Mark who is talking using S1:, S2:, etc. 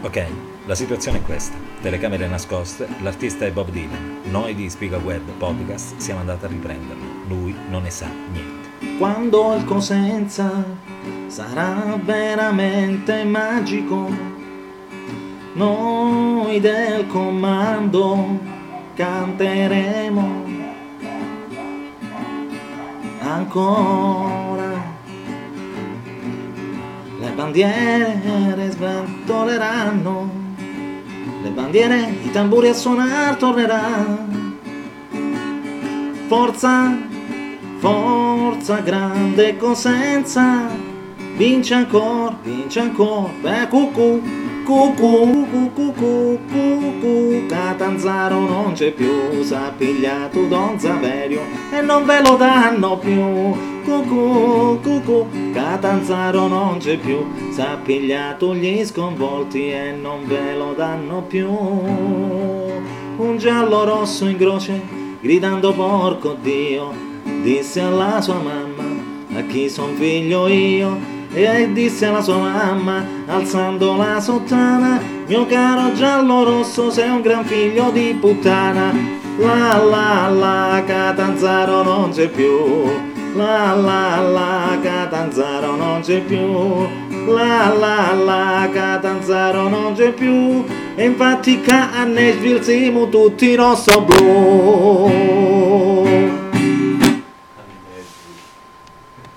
S1: Ok, la situazione è questa. Telecamere nascoste, l'artista è Bob Dylan. Noi di Spiga Web Podcast siamo andati a riprenderlo. Lui non ne sa niente.
S2: Quando il Cosenza sarà veramente magico, noi del comando canteremo ancora. Bandiere sventoleranno, le bandiere, i tamburi a suonar torneranno. Forza, forza, grande Cosenza, vince ancora, vince ancora, beh cucù, cucù, cucù, cucù, cucù, Catanzaro non c'è più, s'ha pigliato Don Zaverio e non ve lo danno più, cucù, cucù, Catanzaro non c'è più, s'ha pigliato gli sconvolti e non ve lo danno più, un giallo rosso in croce, gridando porco Dio, disse alla sua mamma, a chi son figlio io, e disse alla sua mamma, alzando la sottana, mio caro giallo rosso, sei un gran figlio di puttana. La la la, Catanzaro non c'è più. La la la, Catanzaro non c'è più. La la la, Catanzaro non c'è più. E infatti a Nashville siamo tutti rosso blu.